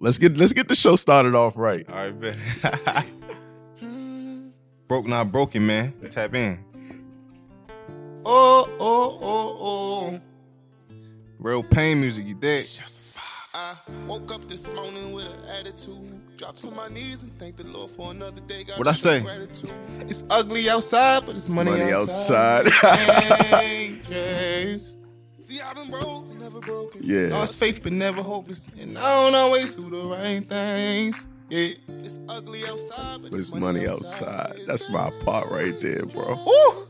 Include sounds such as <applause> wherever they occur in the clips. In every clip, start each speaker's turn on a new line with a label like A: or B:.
A: Let's get let's get the show started off right.
B: All right, bet. <laughs> Broke not broken, man. Tap in.
C: Oh, oh, oh, oh.
B: Real pain music, you dig?
C: I woke up this morning with an attitude. Dropped to my knees and thank the Lord for another day. Got
B: What I say?
C: Gratitude. It's ugly outside, but it's money,
A: Money
C: outside.
A: outside. <laughs>
C: See, I've been broke, never broken.
A: Yeah.
C: Lost faith, but never hopeless. And I don't always do the right things. Yeah. It's ugly outside, but
A: But it's money outside. That's my part right there, bro. <laughs>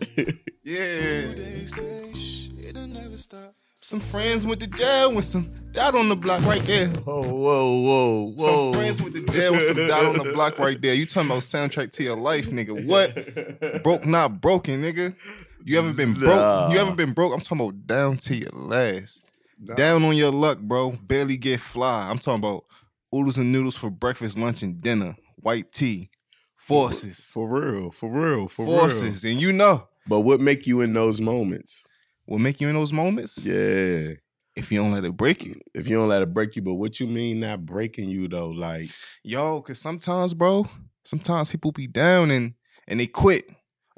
B: Yeah. <laughs>
C: They say, shh, it'll never stop.
B: Some friends went to jail with some dot on the block right there.
A: Whoa, whoa, whoa, whoa.
B: Some friends went to jail with some dot on the block <laughs> right there. You talking about soundtrack to your life, nigga? What? Broke not broken, nigga. You ever been broke?
A: Nah.
B: You ever been broke? I'm talking about down to your last. Down on your luck, bro. Barely get fly. I'm talking about oodles and noodles for breakfast, lunch, and dinner. White tea. Forces.
A: For real, for real, for
B: Forces. And you know.
A: But what make you in those moments?
B: what make you in those moments?
A: Yeah.
B: If you don't let it break you.
A: If you don't let it break you, but what you mean not breaking you though? Like,
B: Yo, cause sometimes, bro, sometimes people be down and and they quit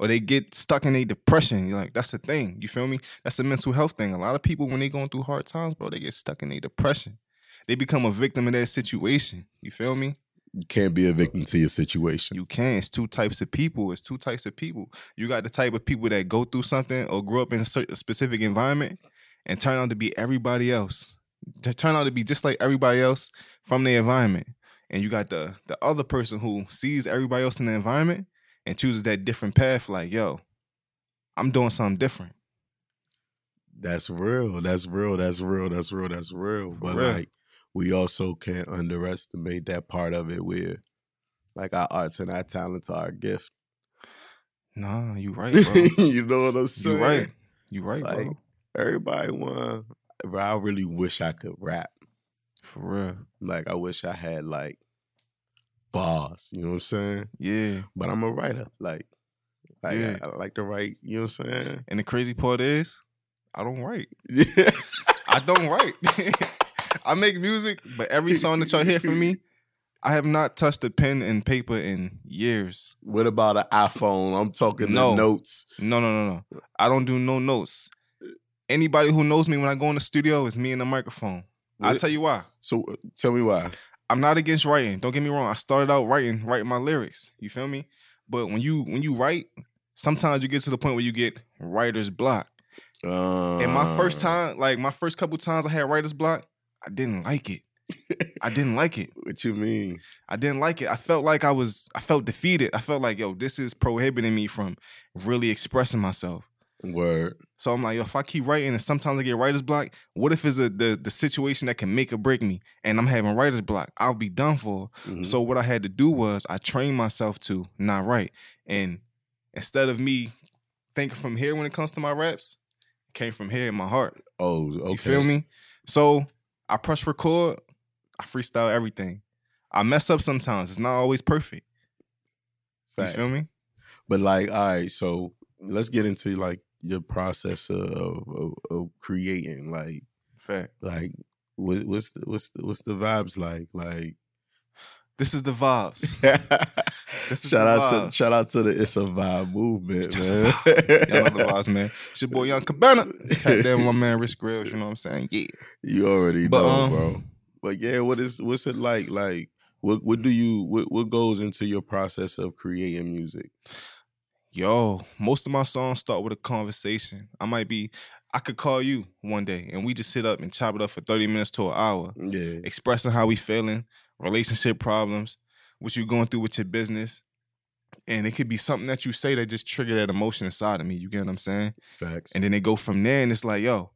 B: or they get stuck in a depression. You're like, that's the thing. You feel me? That's a mental health thing. A lot of people when they going through hard times, bro, they get stuck in a depression. They become a victim of their situation. You feel me?
A: you can't be a victim to your situation.
B: You can. It's two types of people. It's two types of people. You got the type of people that go through something or grew up in a certain specific environment and turn out to be everybody else. To turn out to be just like everybody else from the environment. And you got the the other person who sees everybody else in the environment and chooses that different path. Like, yo, I'm doing something different.
A: That's real. That's real. That's real. That's real. That's real. but
B: real.
A: like, we also can't underestimate that part of it where, like, our arts and our talents are a gift.
B: Nah, you <laughs> right, bro.
A: you know what I'm saying?
B: you right. You right,
A: Like,
B: bro.
A: everybody want. Bro, I really wish I could rap.
B: For real.
A: Like, I wish I had like bars. You know what I'm saying?
B: Yeah.
A: But I'm a writer. Like, like
B: Yeah.
A: I, I like to write. You know what I'm saying?
B: And the crazy part is, I don't write.
A: Yeah.
B: I don't write. <laughs> I make music, but every song that y'all hear from me, I have not touched a pen and paper in years.
A: what about an iPhone? I'm talking
B: No.
A: the notes.
B: No, no, no, no. I don't do no notes. Anybody who knows me when I go in the studio is me and the microphone. I'll tell you why.
A: So uh, tell me why.
B: I'm not against writing. Don't get me wrong. I started out writing, writing my lyrics. You feel me? But when you when you write, sometimes you get to the point where you get writer's block.
A: Uh,
B: And my first time, like my first couple times I had writer's block, I didn't like it. I didn't like it. <laughs>
A: What you mean?
B: I didn't like it. I felt like I was I felt defeated. I felt like, yo, this is prohibiting me from really expressing myself.
A: Word.
B: So I'm like, yo, if I keep writing and sometimes I get writer's block, what if it's a the the situation that can make or break me and I'm having writer's block? I'll be done for.
A: Mhm.
B: So what I had to do was I trained myself to not write. And instead of me thinking from here when it comes to my raps, it came from here in my heart.
A: oh, okay.
B: You feel me? So I press record, I freestyle everything. I mess up sometimes. It's not always perfect.
A: Facts.
B: You feel me?
A: But like, all right, so let's get into like your process of of, of creating. Like,
B: Fact.
A: like what, what's the, what's the, what's the vibes like? Like,
B: This is the vibes. <laughs> This is
A: shout
B: the
A: out to shout out to the It's a Vibe movement,
B: It's just
A: man.
B: Y'all know the <laughs> vibes, man. It's your boy Young Cabanaa. Tap down my man Rich Grills, you know what I'm saying? Yeah.
A: You already
B: But,
A: know,
B: um,
A: bro. But yeah, what is what's it like? Like, what what do you what what goes into your process of creating music?
B: Yo, most of my songs start with a conversation. I might be, I could call you one day and we just sit up and chop it up for 30 minutes to an hour.
A: Yeah,
B: expressing how we feeling, relationship problems, what you going through with your business. And it could be something that you say that just trigger that emotion inside of me. You get what I'm saying?
A: facts.
B: And then they go from there and it's like, yo,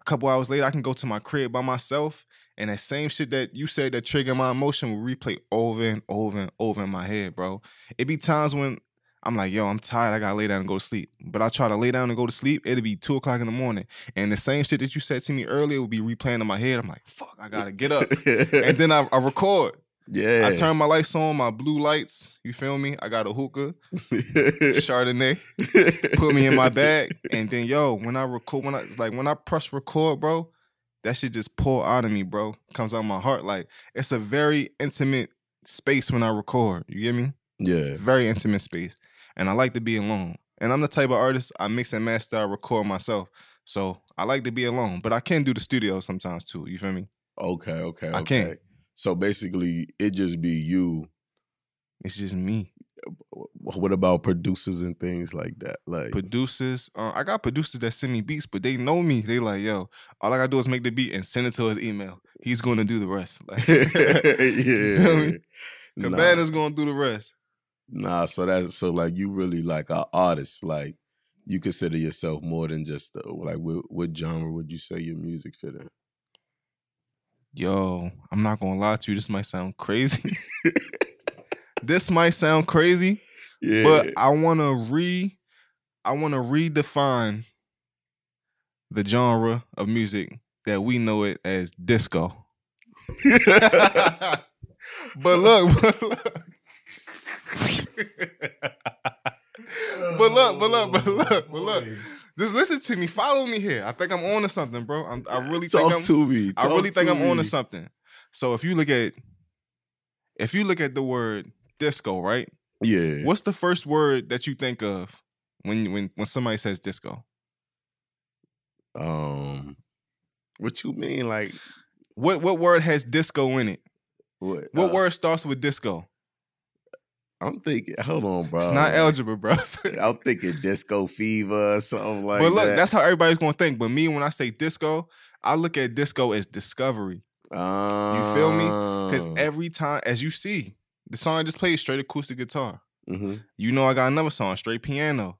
B: a couple hours later, I can go to my crib by myself. And that same shit that you said that triggered my emotion will replay over and over and over in my head, bro. It be times when I'm like, yo, I'm tired. I gotta lay down and go to sleep. But I try to lay down and go to sleep. It'll be two o'clock in the morning. And the same shit that you said to me earlier will be replaying in my head. I'm like, fuck, I gotta get up. <laughs> and then I, I record.
A: yeah,
B: I turn my lights on, my blue lights. You feel me? I got a hookah, Chardonnay. <laughs> Put me in my bag, and then yo, when I record, when I like when I press record, bro, that shit just pour out of me, bro. Comes out of my heart. Like it's a very intimate space when I record. You get me?
A: Yeah.
B: Very intimate space. And I like to be alone. And I'm the type of artist I mix and master, I record myself. So I like to be alone. But I can do the studio sometimes too. You feel me?
A: Okay, okay, okay.
B: I can't.
A: So basically it just be you.
B: It's just me.
A: What about producers and things like that? Like
B: Producers, uh, I got producers that send me beats, but they know me. They like, yo, all I gotta do is make the beat and send it to his email. He's gonna do the rest. Like, <laughs> <laughs>
A: yeah. Nah.
B: Cabanaa's gonna do the rest.
A: Nah, so that's so like you really like an artist. Like you consider yourself more than just the, like what, what genre would you say your music fit in?
B: Yo, I'm not gonna lie to you. This might sound crazy. <laughs> this might sound crazy, <laughs>
A: Yeah,
B: but I wanna re I wanna redefine the genre of music that we know it as disco. <laughs> but look, but look. <laughs> but look, but look, but look, but look. Just listen to me. Follow me here. I think I'm on to something, bro. I'm, I really think
A: talk
B: I'm.
A: to me.
B: I really think I'm on to something. So if you look at, if you look at the word disco, right?
A: Yeah.
B: What's the first word that you think of when when when somebody says disco?
A: Um, what you mean? Like
B: What what word has disco in it?
A: what?
B: What
A: uh,
B: word starts with disco?
A: I'm thinking. Hold on, bro.
B: It's not algebra, bro. <laughs>
A: I'm thinking disco fever or something like that.
B: but look,
A: that.
B: that's how everybody's gonna think. But me, when I say disco, I look at disco as discovery.
A: you
B: feel me? Because
A: Oh.
B: every time, as you see, the song I just played straight acoustic guitar.
A: Mhm.
B: You know, I got another song straight piano.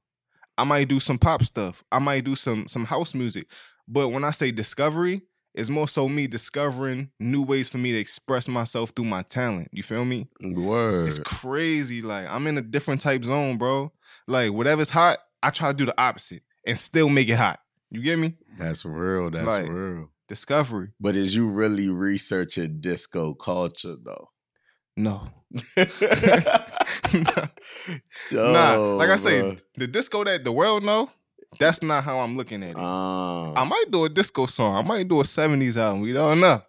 B: I might do some pop stuff. I might do some some house music. But when I say discovery, it's more so me discovering new ways for me to express myself through my talent. You feel me?
A: Word.
B: It's crazy. Like I'm in a different type zone, bro. Like whatever's hot, I try to do the opposite and still make it hot. You get me?
A: That's real. That's
B: Like-
A: real.
B: Discovery.
A: But is you really researching disco culture though?
B: No. <laughs> <laughs>
A: nah,
B: nah, like I say, the disco that the world know, that's not how I'm looking at it.
A: um,
B: I might do a disco song. I might do a 70s album. We don't know.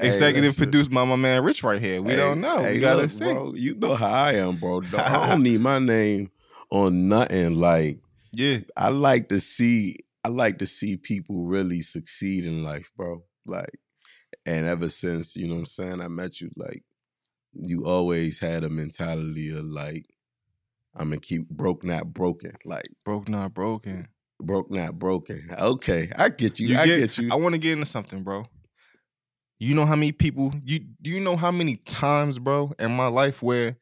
A: hey,
B: Executive produced by my man Rich right here. We
A: Hey,
B: don't know.
A: hey,
B: we gotta
A: look,
B: see.
A: bro. You know how I am, bro. <laughs> I don't need my name on nothing. Like
B: Yeah.
A: I like to see. I like to see people really succeed in life, bro. Like, and ever since you know what I'm saying, I met you. Like, you always had a mentality of like, I'm gonna keep broke, not broken. Like,
B: Broke not broken.
A: Broke, not broken. Okay, I get you.
B: You
A: I
B: get-
A: get you.
B: I want to get into something, bro. You know how many people you do you know how many times, bro, in my life where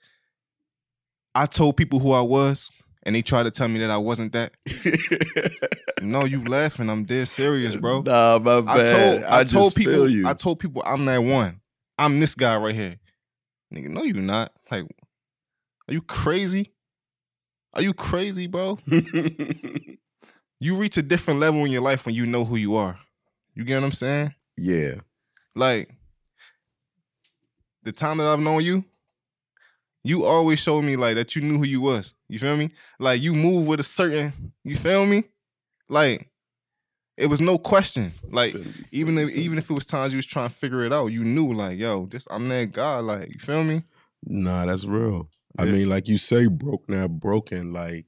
B: I told people who I was and they tried to tell me that I wasn't that? <laughs> No, you laughing. I'm dead serious, bro.
A: Nah, my bad.
B: I told I,
A: just
B: told people
A: feel you.
B: I told people I'm that one. I'm this guy right here. Nigga, no, you not. Like, are you crazy? Are you crazy, bro? <laughs> You reach a different level in your life when you know who you are. You get what I'm saying?
A: yeah.
B: Like, the time that I've known you, you always showed me like that you knew who you was. You feel me? Like you move with a certain, you feel me? Like, it was no question. Like, even if even if it was times you was trying to figure it out, you knew like, yo, this I'm that guy. Like, you feel me?
A: Nah, that's real. I mean, like you say, broke now broken. Like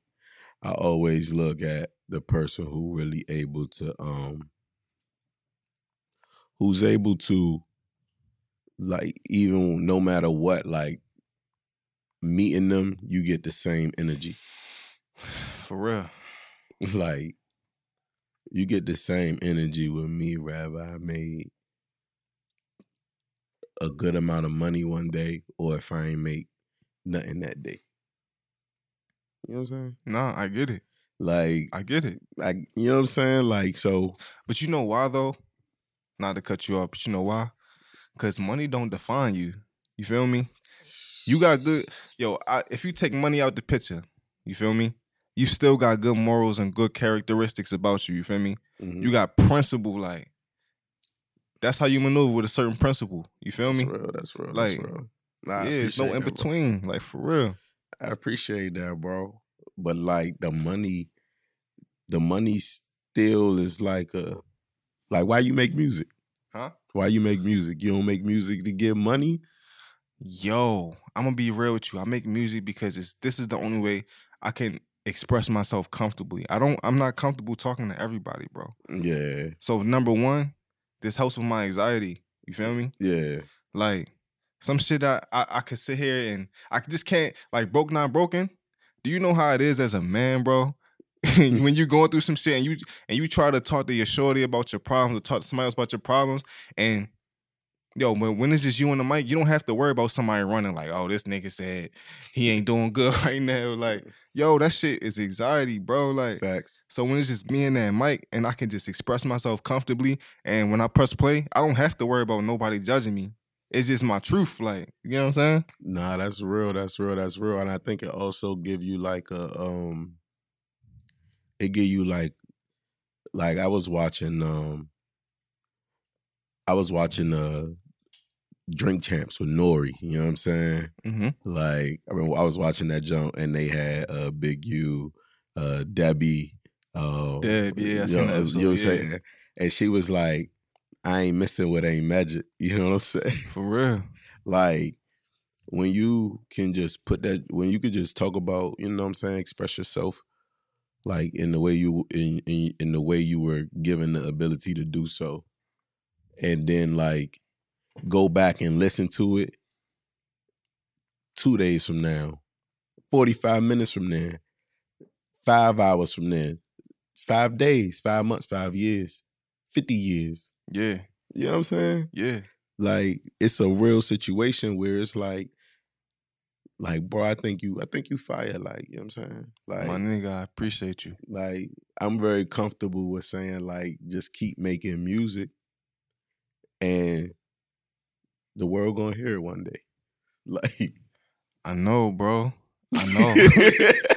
A: I always look at the person who really able to um who's able to like even no matter what, like meeting them, you get the same energy. <sighs>
B: For real. <laughs>
A: like you get the same energy with me, rabbi I made a good amount of money one day or if I ain't make nothing that day. You know what I'm saying?
B: Nah, I get it.
A: Like
B: I get it.
A: like you know what I'm saying? Like so
B: But you know why though? Not to cut you off, but you know why? Cause money don't define you. You feel me? You got good, yo. I, if you take money out the picture, you feel me? You still got good morals and good characteristics about you. You feel me?
A: Mhm.
B: You got principle. Like that's how you maneuver with a certain principle. You feel
A: that's
B: me?
A: real, that's real.
B: Like,
A: that's real. Nah,
B: yeah, it's no in
A: that,
B: between. Like for real.
A: I appreciate that, bro. But like the money, the money still is like a like why you make music? Huh? Why you make music? You don't make music to get money?
B: Yo, I'm gonna be real with you. I make music because it's this is the only way I can express myself comfortably. I don't I'm not comfortable talking to everybody, bro.
A: Yeah,
B: So number one, this helps with my anxiety. You feel me?
A: yeah.
B: Like some shit I, I I could sit here and I just can't like broke not broken. Do you know how it is as a man, bro? <laughs> when you're going through some shit and you and you try to talk to your shorty about your problems or talk to somebody else about your problems and yo, when when it's just you and the mic, you don't have to worry about somebody running like, oh, this nigga said he ain't doing good <laughs> right now. Like, yo, that shit is anxiety, bro. Like,
A: Facts.
B: so when it's just me and that mic and I can just express myself comfortably, and when I press play, I don't have to worry about nobody judging me. It's just my truth. Like, you know what I'm saying?
A: Nah, that's real. That's real. That's real. And I think it also give you like a um it give you like like I was watching um I was watching uh Drink Champs with N.O.R.E., you know what I'm saying?
B: Mm-hmm.
A: Like I remember I was watching that jump and they had uh Big U, uh Debbie, uh
B: Deb, yeah, I
A: you
B: seen
A: know,
B: that episode,
A: you know what I'm
B: yeah.
A: saying? And she was like, I ain't missing what ain't magic. <laughs> You know what I'm saying?
B: For real.
A: like when you can just put that when you could just talk about you know what i'm saying express yourself like in the way you in, in in the way you were given the ability to do so and then like go back and listen to it two days from now 45 minutes from then five hours from then five days five months five years 50 years
B: Yeah,
A: you know what i'm saying
B: yeah.
A: like it's a real situation where it's like like bro i think you i think you fire like you know what i'm saying like
B: My nigga, I appreciate you.
A: like i'm very comfortable with saying like just keep making music and the world gonna hear it one day <laughs> like
B: I know, bro. I know.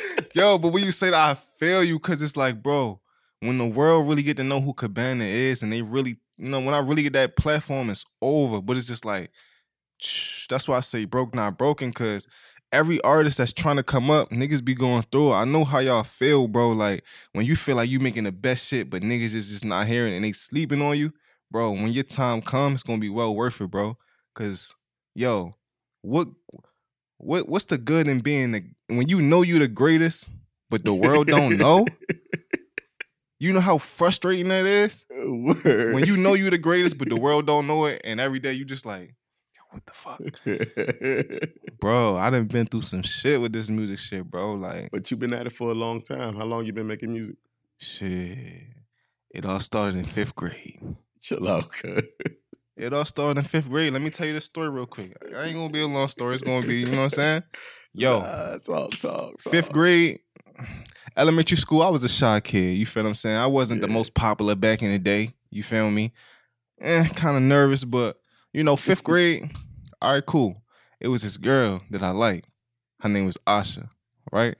B: <laughs> Yo, but when you say that, I feel you because it's like, bro, when the world really get to know who Cabanaa is and they really, you know, when I really get that platform, it's over. But it's just like, that's why I say broke, not broken, because every artist that's trying to come up, niggas be going through it. I know how y'all feel, bro. Like, when you feel like you making the best shit, but niggas is just not hearing and they sleeping on you, bro, when your time comes, it's gonna be well worth it, bro. Cause, yo, what what what's the good in being the when you know you the greatest, but the world don't know? <laughs> You know how frustrating that is?
A: Word.
B: When you know you're the greatest, but the <laughs> world don't know it, and every day you just like, what the fuck? <laughs> Bro, I done been through some shit with this music shit, bro. Like,
A: but you've been at it for a long time how long you been making music
B: shit. It all started in fifth grade.
A: chill out cuz.
B: It all started in fifth grade. Let me tell you this story real quick. I ain't gonna be a long story. It's gonna be, you know what I'm saying? Yo,
A: Nah, talk talk
B: fifth grade, elementary school, I was a shy kid. You feel what I'm saying? I wasn't the most popular back in the day. You feel me? Eh, kind of nervous, but you know, fifth <laughs> grade, all right, cool. It was this girl that I liked. Her name was Asha, right?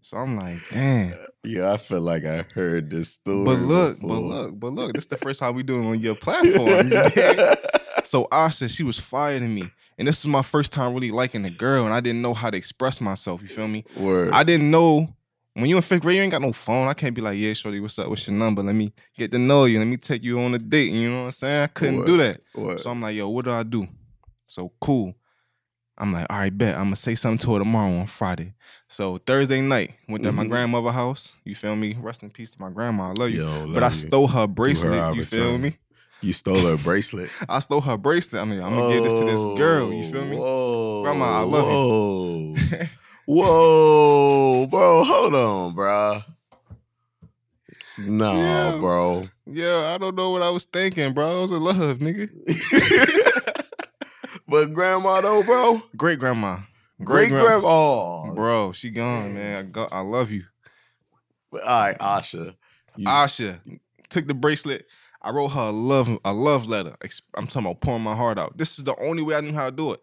B: So I'm like, damn.
A: yeah i feel like i heard this story
B: But look, but look, but look, this is the first <laughs> time we doing it on your platform. you? <laughs> So Asha, she was fire to me. And this is my first time really liking a girl, and I didn't know how to express myself. You feel me?
A: Word.
B: I didn't know when you in fifth grade, you ain't got no phone. I can't be like, yeah, shorty, what's up? What's your number? Let me get to know you. Let me take you on a date. You know what I'm saying? I couldn't
A: Word.
B: do that.
A: Word.
B: So I'm like, yo, what do I do? So cool. I'm like, all right, bet. I'm gonna say something to her tomorrow on Friday. So Thursday night, went to my
A: Mhm.
B: grandmother house. You feel me? Rest in peace to my grandma. I love you.
A: Yo,
B: but I stole her bracelet. you feel me?
A: You stole her bracelet. <laughs>
B: I stole her bracelet. I mean, I'm gonna give this to this girl. You feel me?
A: Whoa,
B: Grandma, I love
A: you. Whoa, <laughs> bro, hold on, bro. No,
B: Yeah.
A: bro.
B: yeah, I don't know what I was thinking, bro. I was in love, nigga. <laughs>
A: but grandma though, bro.
B: Great grandma.
A: Great grandma. Oh,
B: Bro, she gone, man. I, go, I love you.
A: All right, Asha. You-
B: Asha took the bracelet. I wrote her a love a love letter. I'm talking about pouring my heart out. This is the only way I knew how to do it.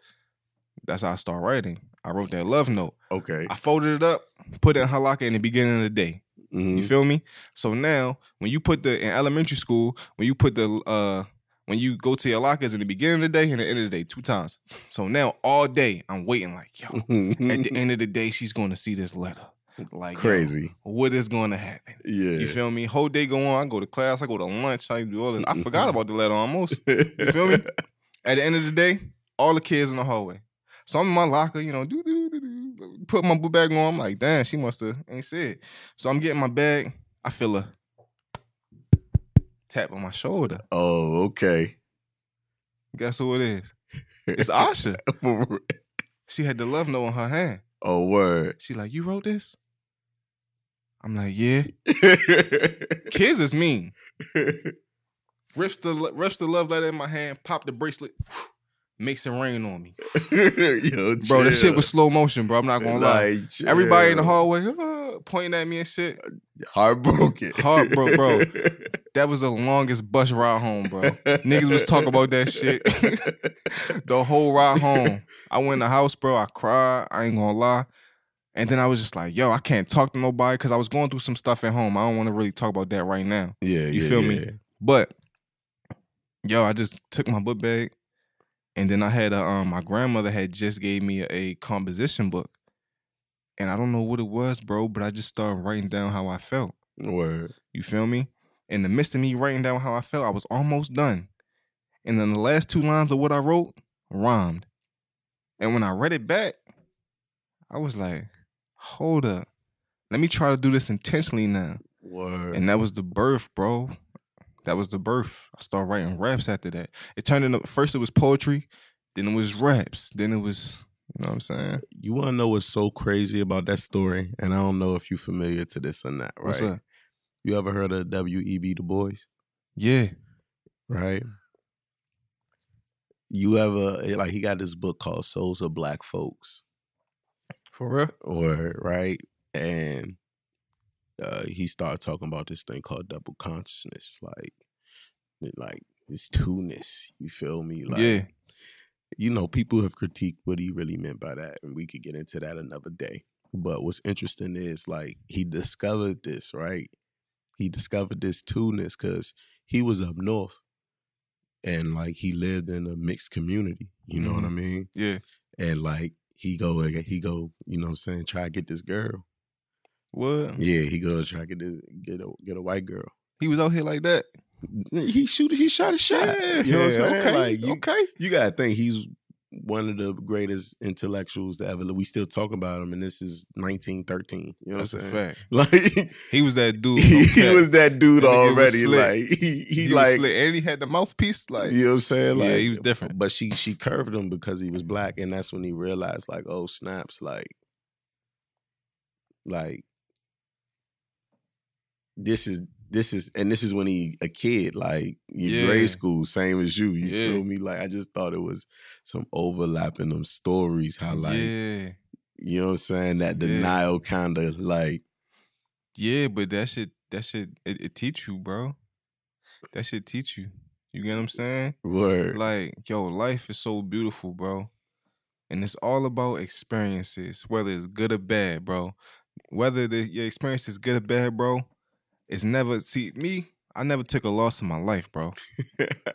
B: That's how I start writing. I wrote that love note.
A: okay.
B: I folded it up, put it in her locker in the beginning of the day.
A: Mhm.
B: You feel me? So now, when you put the in elementary school, when you put the uh when you go to your lockers in the beginning of the day and the end of the day, two times. So now all day I'm waiting like, yo, at the <laughs> end of the day, she's gonna see this letter. Like
A: Crazy.
B: what is going to happen?
A: Yeah.
B: You feel me? Whole day go on. I go to class. I go to lunch. I do all this. I forgot <laughs> about the letter almost. You feel me? <laughs> At the end of the day, all the kids in the hallway. So I'm in my locker, you know, do do do do. Put my book bag on. I'm like, damn, she must have ain't said. So I'm getting my bag. I feel a tap on my shoulder.
A: Oh, okay.
B: Guess who it is? <laughs> It's Asha. She had the love note in her hand.
A: Oh, word.
B: She like, you wrote this? I'm like, yeah. <laughs> Kids is mean. <laughs> Rips the rips the love letter in my hand, pop the bracelet, makes it rain on me. <laughs>
A: Yo,
B: Bro, that shit was slow motion, bro. I'm not gonna lie.
A: Like,
B: Everybody in the hallway uh, pointing at me and shit.
A: Heartbroken.
B: Heartbro- bro. That was the longest bus ride home, bro. Niggas was talking about that shit. <laughs> the whole ride home. I went in the house, bro. I cried. I ain't gonna lie. And then I was just like, yo, I can't talk to nobody because I was going through some stuff at home. I don't want to really talk about that right now.
A: yeah,
B: You
A: yeah,
B: feel me? But yo, I just took my book bag, and then I had a um my grandmother had just gave me a composition book, and I don't know what it was, bro, but I just started writing down how I felt.
A: Word.
B: You feel me? In the midst of me writing down how I felt, I was almost done, and then the last two lines of what I wrote rhymed, and when I read it back, I was like, hold up, let me try to do this intentionally now.
A: Word.
B: And that was the birth, bro. That was the birth. I started writing raps after that. It turned into first it was poetry, then it was raps, then it was you know what I'm saying?
A: you want to know what's so crazy about that story? And I don't know if you're familiar to this or not, right? You ever heard of W.E.B. Du Bois?
B: Yeah.
A: right? You ever eh, like he got this book called Souls of Black Folks,
B: For real?
A: or right? And uh, he started talking about this thing called double consciousness, like, like this two-ness. You feel me? Like,
B: yeah.
A: you know, people have critiqued what he really meant by that, and we could get into that another day. But what's interesting is like he discovered this, right? He discovered this two-ness because he was up north and like he lived in a mixed community. You know what I mm-hmm. mean?
B: Yeah.
A: And like he go he go, you know what I'm saying, try to get this girl.
B: What?
A: Yeah, he go try to get this, get a get a white girl.
B: He was out here like that.
A: He shoot he shot a shot. you know what I'm saying?
B: Okay.
A: Like you
B: okay.
A: you gotta think he's one of the greatest intellectuals to ever live. We still talk about him, and this is 1913. You know
B: That's
A: what I'm saying?
B: fact. <laughs>
A: Like
B: He was that dude.
A: he,
B: no <laughs>
A: he was that dude already. Like he, he,
B: He
A: like
B: and he had the mouthpiece like
A: you know what I'm saying?
B: Yeah,
A: Like
B: he was different.
A: But she she curved him because he was black, and that's when he realized, like, oh snaps, like, like this is this is and this is when he a kid, like in
B: Yeah.
A: grade school, same as you. You
B: Yeah.
A: feel me? Like I just thought it was some overlap in them stories. How like
B: yeah.
A: you know what I'm saying? That denial kind of like
B: Yeah, but that shit, that shit, it, it teach you, bro. That shit teach you. You get what I'm saying?
A: word.
B: Like, yo, life is so beautiful, bro. And it's all about experiences, whether it's good or bad, bro. Whether the, your experience is good or bad, bro, it's never, see, me, I never took a loss in my life, bro.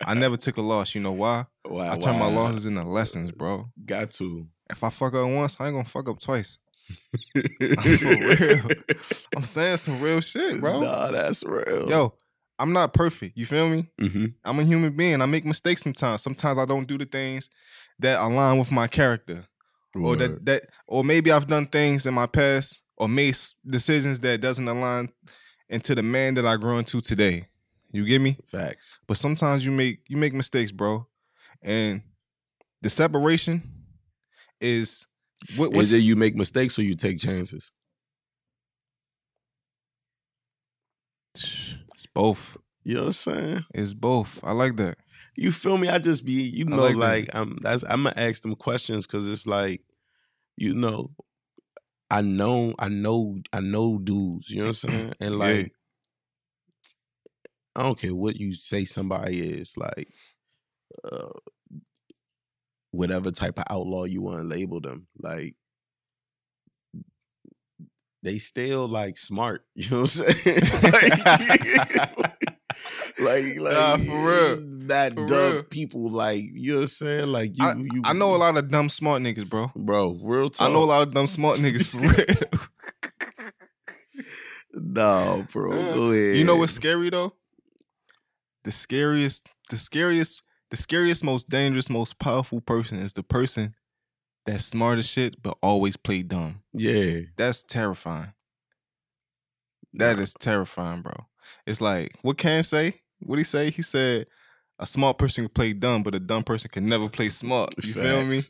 B: I <laughs> never took a loss. You know why?
A: wow,
B: I turn my losses into lessons, bro.
A: Got to.
B: If I fuck up once, I ain't gonna fuck up twice. <laughs> <laughs> For real. I'm saying some real shit, bro.
A: Nah, that's real.
B: Yo, I'm not perfect. You feel me?
A: hmm
B: I'm a human being. I make mistakes sometimes. Sometimes I don't do the things that align with my character, or that that, or maybe I've done things in my past or made decisions that doesn't align into the man that I grew into today. You get me?
A: facts.
B: But sometimes you make you make mistakes, bro, and the separation is what,
A: Is it you make mistakes or you take chances?
B: It's both.
A: You know what I'm saying?
B: It's both. I like that.
A: You feel me? I just be, you know,
B: like
A: like. I'm. That's I'm gonna ask them questions because it's like, you know, I know, I know, I know dudes. You know what I'm saying? And
B: Yeah.
A: like, I don't care what you say somebody is. Like, uh, whatever type of outlaw you want to label them, like. They still like smart, <laughs> you know what I'm saying? <laughs> like, <laughs> like, <laughs> like
B: Nah, for real.
A: that
B: For
A: dumb
B: real.
A: people, like you know what I'm saying? Like you,
B: I,
A: you,
B: I know a lot of dumb smart niggas, bro.
A: bro. Real talk.
B: I know a lot of dumb smart niggas for real. <laughs>
A: no, bro. <laughs> Go ahead.
B: You know what's scary though? The scariest, the scariest, the scariest, most dangerous, most powerful person is the person that's smart as shit but always play dumb.
A: Yeah.
B: That's terrifying. That is terrifying, bro. It's like what Cam say? What he say? He said a smart person can play dumb, but a dumb person can never play smart. You feel me?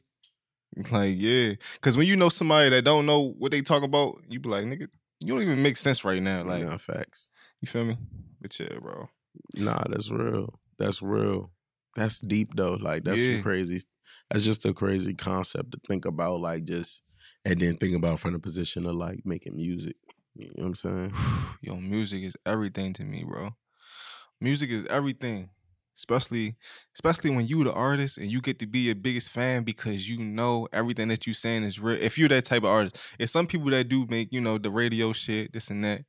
B: Like, yeah. Cause when you know somebody that don't know what they talk about, you be like, nigga, you don't even make sense right now. Like,
A: nah, facts.
B: you feel me? But yeah, bro.
A: Nah, that's real. That's real. That's deep though. Like that's
B: Yeah.
A: some crazy. That's just a crazy concept to think about. Like just and then think about from the position of like making music. You know what I'm saying?
B: Yo, music is everything to me, bro. Music is everything. Especially especially when you the artist and you get to be your biggest fan because you know everything that you saying is real. If you're that type of artist. It's some people that do make, you know, the radio shit, this and that.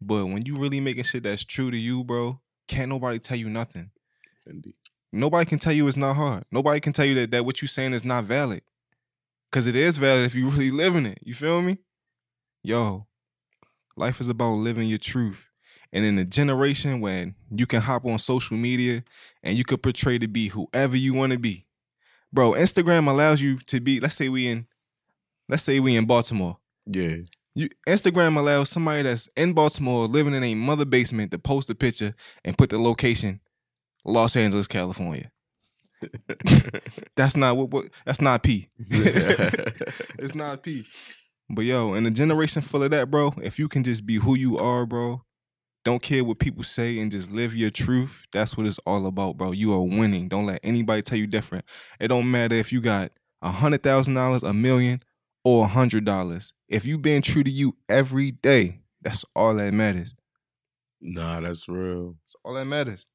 B: But when you really making shit that's true to you, bro, can't nobody tell you nothing.
A: Indeed.
B: Nobody can tell you it's not hard. Nobody can tell you that, that what you saying is not valid. Cause it is valid if you <laughs> really living it. You feel me? Yo, life is about living your truth. And in a generation when you can hop on social media and you could portray to be whoever you want to be. Bro, Instagram allows you to be, let's say we in, let's say we in Baltimore.
A: Yeah.
B: You Instagram allows somebody that's in Baltimore living in a mother basement to post a picture and put the location Los Angeles, California. <laughs> That's not what, what that's not P. <laughs> it's not P. But yo, in a generation full of that, bro, if you can just be who you are, bro, don't care what people say and just live your truth, that's what it's all about, bro. You are winning. Don't let anybody tell you different. It don't matter if you got a hundred thousand dollars, a million, or a hundred dollars. If you being true to you every day, that's all that matters.
A: nah, that's real.
B: That's all that matters.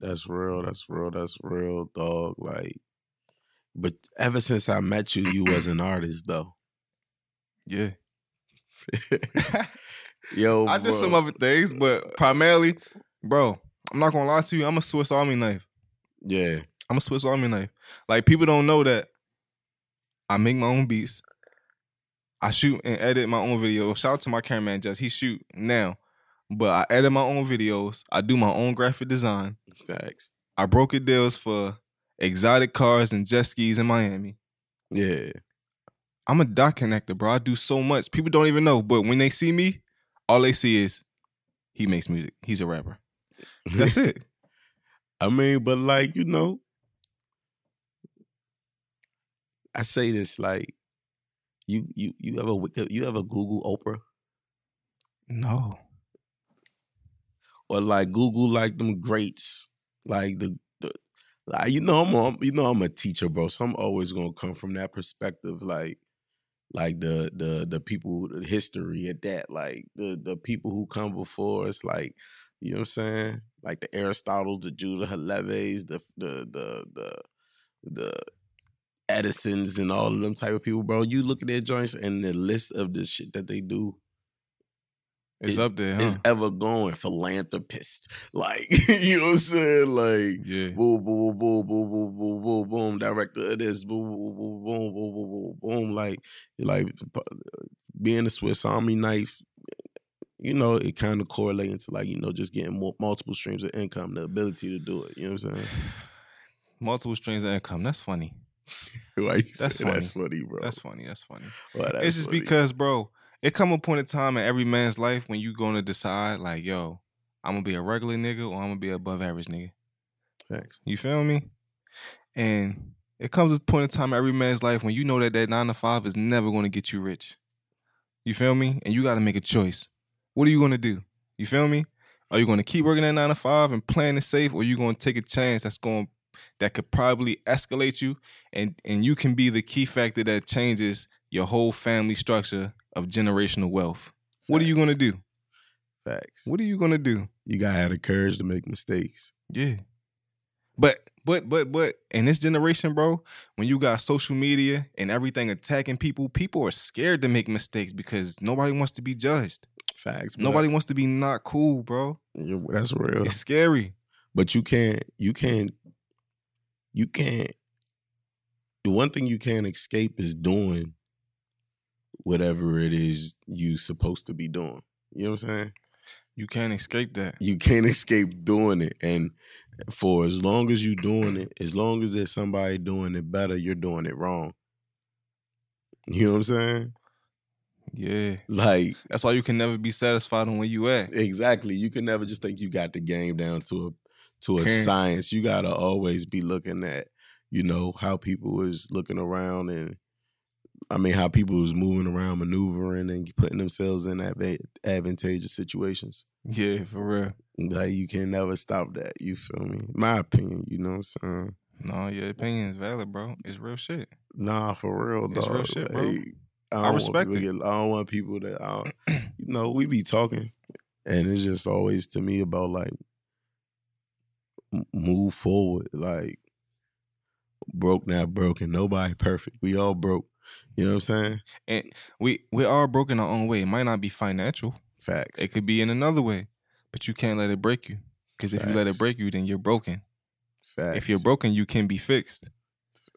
A: That's real. That's real. That's real, dog. Like, but ever since I met you, you was an artist, though.
B: Yeah. <laughs> <laughs>
A: Yo,
B: I did
A: bro.
B: some other things, but primarily, bro, I'm not gonna lie to you. I'm a Swiss Army knife.
A: Yeah,
B: I'm a Swiss Army knife. Like people don't know that I make my own beats. I shoot and edit my own videos. Shout out to my cameraman, Just he shoot now, but I edit my own videos. I do my own graphic design.
A: facts.
B: I broker deals for exotic cars and jet skis in Miami.
A: Yeah,
B: I'm a dot connector, bro. I do so much. People don't even know, but when they see me, all they see is he makes music. He's a rapper. That's it. <laughs>
A: I mean, but like you know, I say this like, you you you ever wik- you ever Google Oprah
B: No.
A: or like Google like them greats like the. the like, you know, I'm a, you know I'm a teacher, bro. So I'm always gonna come from that perspective, like, like the the the people, the history at that, like the the people who come before us, like, you know what I'm saying, like the Aristotles, the Judah Haleves, the the the the the Edisons, and all of them type of people, bro. You look at their joints and the list of the shit that they do
B: It's,
A: It's-
B: up there, huh?
A: is ever going. Philanthropist, like you know what I'm saying, like
B: yeah.
A: boom, boom, boom, boom, boom, boom, boom, boom, director of this, boom, boom, boom, boom, boom, boom, boom, boom, like, like being a Swiss Army knife, you know, it kind of correlating to like, you know, just getting more, multiple streams of income, the ability to do it. You know what I'm saying?
B: Multiple streams of income. That's funny.
A: Why you
B: That's
A: say that's funny, bro?
B: That's funny. That's funny.
A: Why that's
B: it's just
A: funny?
B: because, bro, it come a point in time in every man's life when you gonna decide, like, yo, I'm gonna be a regular nigga or I'm gonna be above average nigga.
A: Thanks.
B: You feel me? And it comes a point in time in every man's life when you know that that nine to five is never gonna get you rich. You feel me? And you gotta make a choice. What are you gonna do? You feel me? Are you gonna keep working at nine to five and playing it safe, or you gonna take a chance that's going that could probably escalate you and and you can be the key factor that changes your whole family structure of generational wealth. What are you gonna do?
A: Facts.
B: What are you gonna do?
A: You gotta have the courage to make mistakes.
B: Yeah. But but but but in this generation, bro, when you got social media and everything attacking people, people are scared to make mistakes because nobody wants to be judged.
A: Facts.
B: Nobody wants to be not cool, bro.
A: That's real.
B: It's scary.
A: but you can't you can't you can't the one thing you can't escape is doing whatever it is you supposed to be doing you know what i'm saying
B: You can't escape that.
A: You can't escape doing it. And for as long as you're doing it, as long as there's somebody doing it better, you're doing it wrong. You know what I'm saying?
B: Yeah.
A: Like
B: That's why you can never be satisfied on where you at.
A: exactly. You can never just think you got the game down to a to a science. You gotta always be looking at, you know, how people is looking around and I mean how people is moving around, maneuvering and putting themselves in adva- advantageous situations.
B: Yeah, for real.
A: Like you can never stop that. You feel me? My opinion, you know what I'm saying?
B: No, your opinion is valid, bro. It's real shit.
A: Nah, for real, dog.
B: It's real shit, bro.
A: Like, I,
B: I respect it.
A: Get, I don't want people that, I don't, <clears throat> you know, we be talking, and it's just always to me about like move forward. Like broke, not broken. Nobody perfect. We all broke. You know what I'm saying?
B: And we we are broken our own way. It might not be financial.
A: Facts.
B: It could be in another way, but you can't let it break you. Because if you let it break you, then you're broken.
A: Facts.
B: If you're broken, you can be fixed.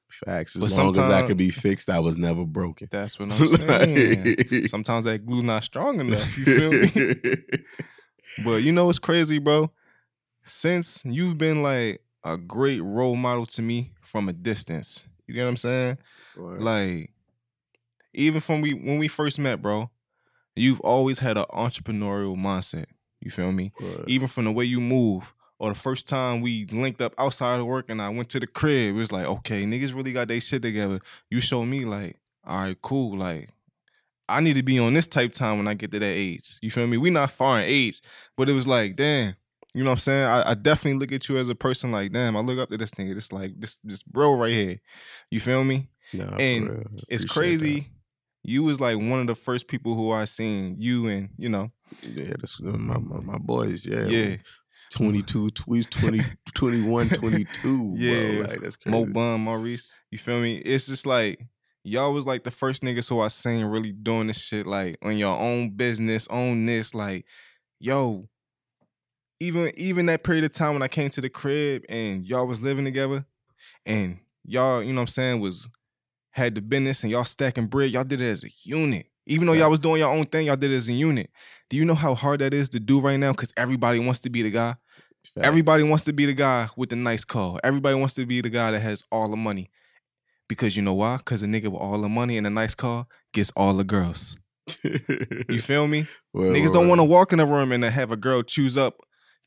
A: facts. As
B: But
A: long as I could be fixed, I was never broken.
B: That's what <laughs> I'm saying. Sometimes that glue not strong enough. You feel me? <laughs> But you know what's crazy, bro? Since you've been like a great role model to me from a distance, you get what I'm saying?
A: Word.
B: Like, even from we when we first met, bro, you've always had an entrepreneurial mindset. You feel me?
A: Word.
B: Even from the way you move, or the first time we linked up outside of work and I went to the crib, it was like, okay, niggas really got their shit together. You showed me like, all right, cool. Like, I need to be on this type time when I get to that age. You feel me? We not far in age, but it was like, damn. You know what I'm saying? I, I definitely look at you as a person like, damn, I look up to this nigga. This like this this bro right here. You feel me?
A: Nah,
B: and. It's crazy. You was like one of the first people who I seen you and you know.
A: Yeah, that's my, my, my boys. Yeah.
B: yeah,
A: 22, 20, 20, <laughs> 21, 22.
B: Yeah.
A: Bro. Like, that's crazy.
B: Mo Bun, Maurice. You feel me? It's just like y'all was like the first niggas who I seen really doing this shit like on your own business, own this. Like, yo, even even that period of time when I came to the crib and y'all was living together, and y'all, you know what I'm saying, was had the business and y'all stacking bread. Y'all did it as a unit. Even though y'all was doing your own thing, y'all did it as a unit. Do you know how hard that is to do right now? Because everybody wants to be the guy.
A: Facts.
B: Everybody wants to be the guy with the nice car. Everybody wants to be the guy that has all the money. Because you know why? Because a nigga with all the money and a nice car gets all the girls. You <laughs> feel me? Niggas don't want to walk in a room and have a girl choose up,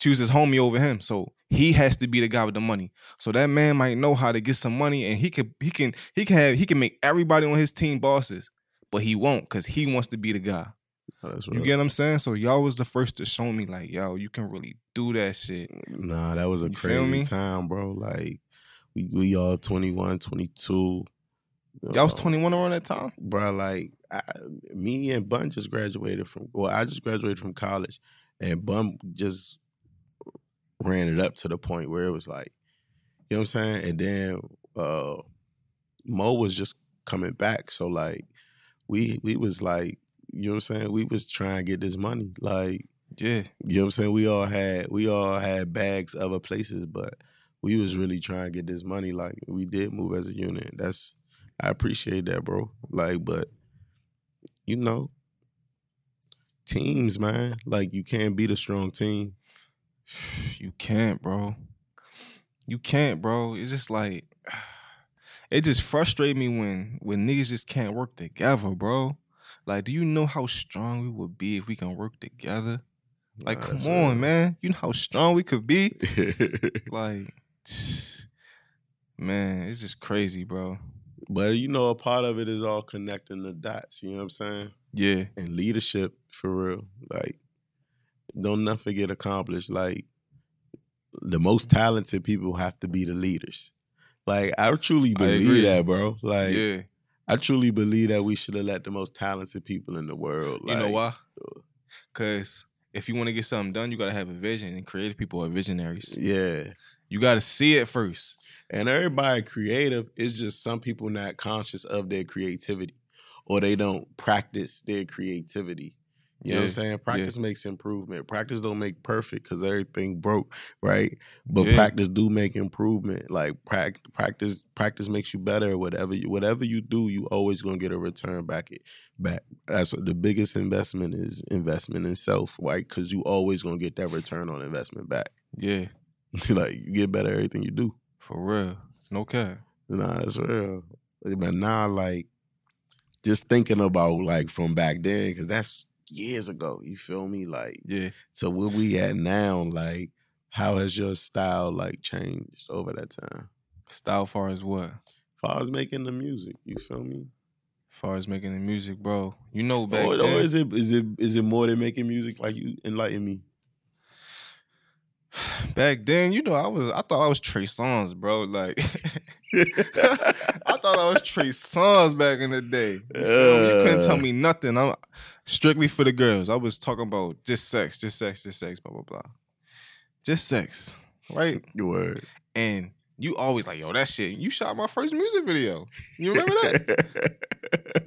B: choose his homie over him. So he has to be the guy with the money. So that man might know how to get some money and he can he can he can have he can make everybody on his team bosses, but he won't because he wants to be the guy.
A: Oh,
B: You get what I'm saying? So y'all was the first to show me like, yo, you can really do that shit.
A: Nah, that was a
B: You
A: crazy time, bro. Like, we, we all 21, 22.
B: Y'all was
A: Uh,
B: 21 around that time?
A: bro. Like I, me and Bun just graduated from. Well, I just graduated from college, and Bun just ran it up to the point where it was like, you know what I'm saying. And then uh Mo was just coming back, so like we we was like, you know what I'm saying. We was trying to get this money, like.
B: Yeah.
A: You know what I'm saying? We all had we all had bags other places, but we was really trying to get this money. Like we did move as a unit. That's I appreciate that, bro. Like, but you know, teams, man. Like you can't beat a strong team. <sighs>
B: You can't, bro. You can't, bro. It's just like <sighs> it just frustrates me when when niggas just can't work together, bro. Like, do you know how strong we would be if we can work together? Like,
A: Nah,
B: come on,
A: real.
B: man. You know how strong we could be? <laughs> Like, <sighs> man, it's just crazy, bro.
A: but you know, a part of it is all connecting the dots. You know what I'm saying?
B: Yeah.
A: and leadership for real. Like, don't nothing get accomplished. Like, the most talented people have to be the leaders. Like, I truly
B: I
A: believe that, bro. Like,
B: yeah.
A: I truly believe that we should have let the most talented people in the world.
B: You know why? Uh, because if you want to get something done, you got to have a vision, and creative people are visionaries.
A: Yeah.
B: You got to see it first.
A: And everybody creative is just some people not conscious of their creativity or they don't practice their creativity. You know what I'm saying? Practice makes improvement. Practice don't make perfect because everything broke, right? But
B: Yeah.
A: practice do make improvement. Like prac- practice, practice makes you better. Whatever you, whatever you do, you always gonna get a return back. It back. That's what the biggest investment is. Investment in self, right? Because you always gonna get that return on investment back.
B: Yeah, <laughs>
A: like you get better at everything you do.
B: for real. No cap.
A: Nah, that's real. But now, like, just thinking about like from back then, because that's years ago. You feel me? Like,
B: Yeah.
A: so where we at now? Like, how has your style like changed over that time?
B: Style far as what?
A: Far as making the music, you feel me?
B: far as making the music, bro. You know back
A: Or, or is it is it is it more than making music? Like you enlighten me. <sighs>
B: back then, you know, I was I thought I was Trey Songz, bro. Like <laughs> <laughs> I thought I was Trey Songz back in the day. You, feel? You couldn't tell
A: Uh.
B: me nothing. I'm strictly for the girls. I was talking about just sex, just sex, just sex, blah blah blah. Just sex, right?
A: Your word.
B: And you always like, yo, that shit. You shot my first music video. You remember that?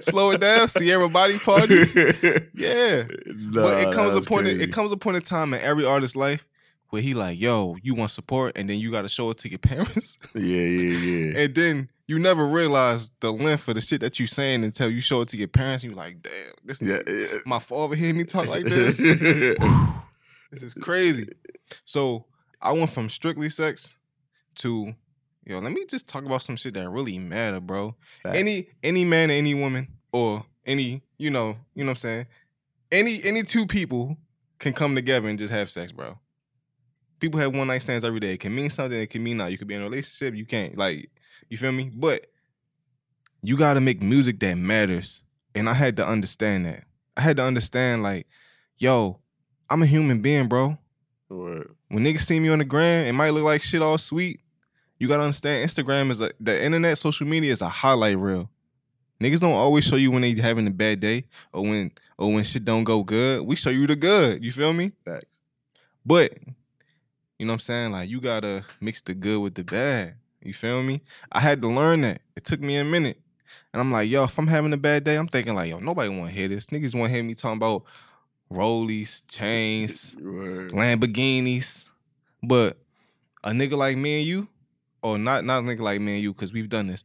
B: <laughs> Slow it down, Ciara Body Party. <laughs> Yeah.
A: Nah,
B: but it comes a point. In, it comes a point in time in every artist's life where he like, yo, you want support, and then you got to show it to your <laughs> parents,
A: Yeah, yeah, yeah.
B: and then you never realize the length of the shit that you saying until you show it to your parents. And you're like, damn, this
A: yeah,
B: my father hearing me talk like this. <laughs> this is crazy. So I went from strictly sex to yo. Let me just talk about some shit that really matter, bro.
A: Facts.
B: Any any man, any woman, or any you know, you know what I'm saying. Any any two people can come together and just have sex, bro. People have one night stands every day. It can mean something. It can mean not. You could be in a relationship. You can't. Like you feel me? But you got to make music that matters. And I had to understand that. I had to understand like, yo, I'm a human being, bro.
A: Word.
B: When niggas see me on the gram, it might look like shit all sweet. You gotta understand, Instagram is like the internet, social media is a highlight reel. Niggas don't always show you when they having a bad day or when or when shit don't go good. We show you the good. You feel me?
A: Facts.
B: But you know what I'm saying? Like you gotta mix the good with the bad. You feel me? I had to learn that. It took me a minute. And I'm like, yo, if I'm having a bad day, I'm thinking like, yo, nobody wanna hear this. Niggas wanna hear me talking about rollies, chains,
A: Word.
B: Lamborghinis. But a nigga like me and you, or not not a nigga like me and you, because we've done this.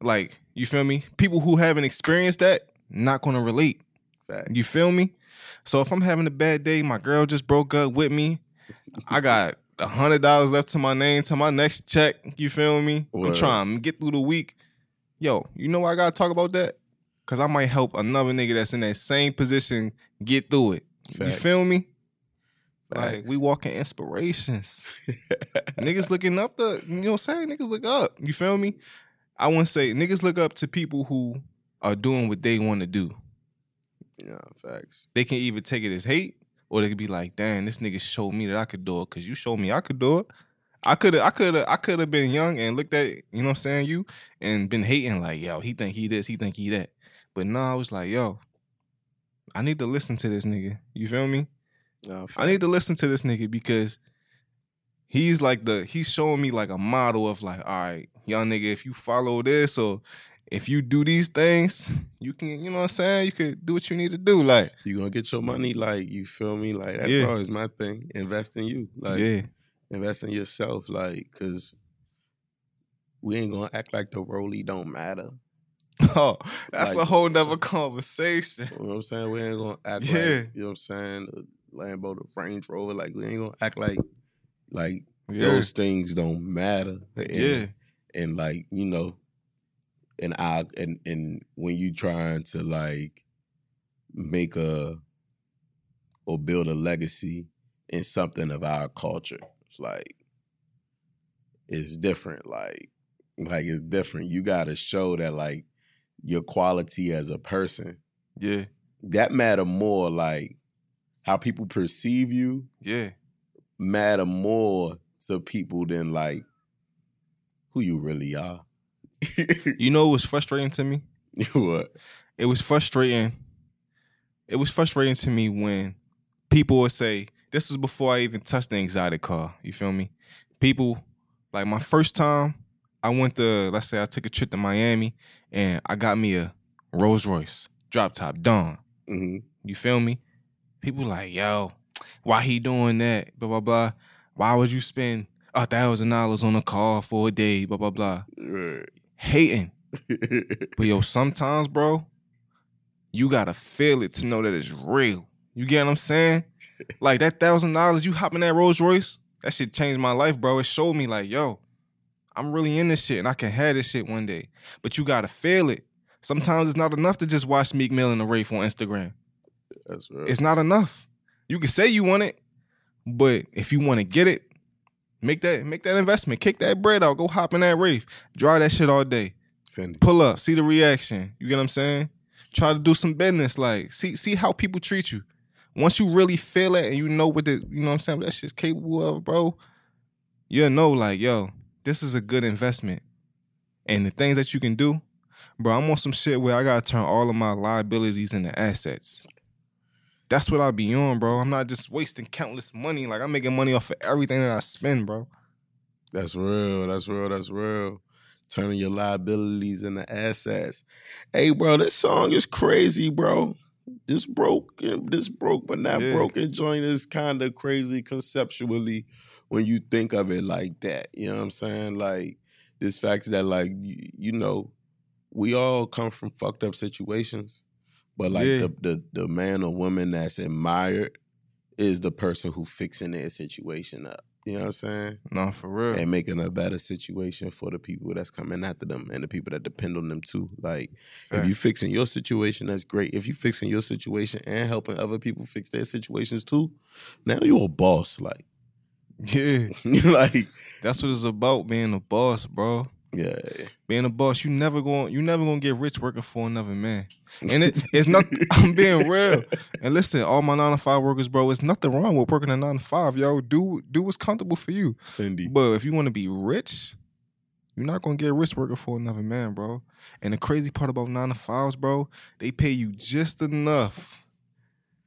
B: Like, you feel me? People who haven't experienced that, not gonna relate.
A: Facts.
B: You feel me? So if I'm having a bad day, my girl just broke up with me. I got a hundred dollars left to my name to my next check. You feel me? I'm trying to get through the week. Yo, you know why I gotta talk about that? Cause I might help another nigga that's in that same position get through it. You feel me? Like
A: Facts.
B: we walking inspirations. <laughs> niggas looking up the you know what I'm saying? Niggas look up. You feel me? I want to say niggas look up to people who are doing what they want to do.
A: yeah, facts.
B: They can either take it as hate or they could be like, damn, this nigga showed me that I could do it because you showed me I could do it. I could have I could have I could have been young and looked at, you know what I'm saying, you and been hating like, yo, he think he this, he think he that. But no, I was like, yo, I need to listen to this nigga. You feel me?
A: Nah,
B: I need to listen to this nigga because he's like the he's showing me like a model of like, all right, young nigga, if you follow this or if you do these things, you can, you know what I'm saying? You could do what you need to do. Like,
A: you gonna get your money. Like you feel me? Like that's
B: Yeah.
A: always my thing. Invest in you. Like
B: yeah,
A: invest in yourself. Like because we ain't gonna act like the rollie don't matter. <laughs>
B: Oh, that's
A: Like-
B: a whole nother uh, conversation.
A: You know what I'm saying? We ain't gonna act
B: Yeah.
A: like you know what I'm saying. The Lambo, the Range Rover. Like we ain't gonna act like like
B: Yeah,
A: those things don't matter. And,
B: yeah,
A: and like you know and i and and when you trying to like make a or build a legacy in something of our culture it's like it's different like like it's different. You got to show that like your quality as a person.
B: Yeah,
A: that matter more like how people perceive you
B: yeah.
A: matter more to people than like who you really are
B: You know it was frustrating to me? <laughs>
A: what?
B: It was frustrating. It was frustrating to me when people would say, this was before I even touched the anxiety car. You feel me? People, like my first time, I went to, let's say I took a trip to Miami and I got me a Rolls Royce drop top Dawn.
A: hmm
B: You feel me? People like, yo, why he doing that? Blah blah blah. Why would you spend a thousand dollars on a car for a day? Blah blah blah.
A: Right.
B: Hating. <laughs> But yo, sometimes, bro, you gotta feel it to know that it's real. You get what I'm saying? Like that thousand dollars, you hop in that Rolls Royce, that shit changed my life, bro. It showed me like, yo, I'm really in this shit and I can have this shit one day. But you gotta feel it. Sometimes it's not enough to just watch Meek Mill and the Wraith on Instagram.
A: That's right.
B: It's not enough. You can say you want it, but if you want to get it, make that make that investment. Kick that bread out. Go hop in that Wraith. Drive that shit all day
A: Fendi.
B: pull up, see the reaction. You get what I'm saying? Try to do some business, like see see how people treat you. Once you really feel it and you know what the you know what I'm saying, that shit's capable of, bro. You'll know, like, yo, this is a good investment. And the things that you can do, bro, I'm on some shit where I gotta turn all of my liabilities into assets. That's what I be on, bro. I'm not just wasting countless money. Like I'm making money off of everything that I spend, bro.
A: That's real. That's real. That's real. Turning your liabilities into assets. Hey, bro, this song is crazy, bro. This broke, this broke, but not
B: Yeah.
A: broken joint is kind of crazy conceptually when you think of it like that. You know what I'm saying? Like this fact that, like, you, you know, we all come from fucked up situations, but like
B: Yeah.
A: the, the the man or woman that's admired is the person who fixing their situation up. You know what I'm saying?
B: No, for real.
A: and making a better situation for the people that's coming after them and the people that depend on them too. Like if you fixing your situation, that's great. If you fixing your situation and helping other people fix their situations too, now you're a boss. Like
B: yeah. <laughs>
A: like
B: That's what it's about, being a boss, bro.
A: Yeah.
B: being a boss, you never going you never gonna get rich working for another man. And it, it's not <laughs> I'm being real. And listen, all my nine to five workers, bro, it's nothing wrong with working a nine to five, yo. Do do what's comfortable for you.
A: Fendi.
B: But if you want to be rich, you're not gonna get rich working for another man, bro. And the crazy part about nine to fives, bro, they pay you just enough.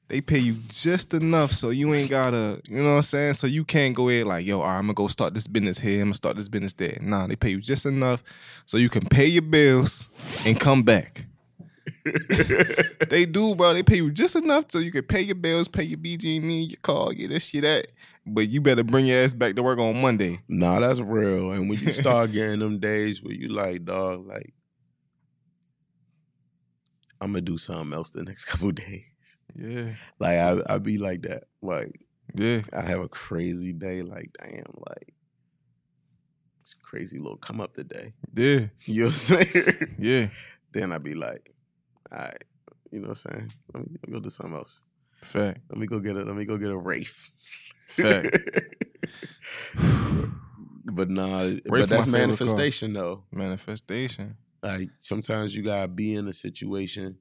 B: They pay you just enough so you ain't gotta, you know what I'm saying? So you can't go ahead like, yo, all right, I'm gonna go start this business here, I'm gonna start this business there. Nah, they pay you just enough so you can pay your bills and come back. <laughs> they do, bro. They pay you just enough so you can pay your bills, pay your BG&E, your car, get this shit that. But you better bring your ass back to work on Monday.
A: Nah, that's real. And when you <laughs> start getting them days where you like, dog, like, I'm gonna do something else the next <laughs> couple days.
B: Yeah,
A: Like I I be like that. Like
B: yeah.
A: I have a crazy day, like, damn, like it's crazy little come up today.
B: Yeah, <laughs>
A: You know what I'm saying?
B: yeah.
A: then I'd be like, all right, you know what I'm saying? Let me, let me go do something else.
B: Fact.
A: Let me go get a let me go get a Wraith.
B: Fact. <laughs>
A: but nah,
B: Wraith
A: but that's manifestation though.
B: Manifestation.
A: Like sometimes you gotta be in a situation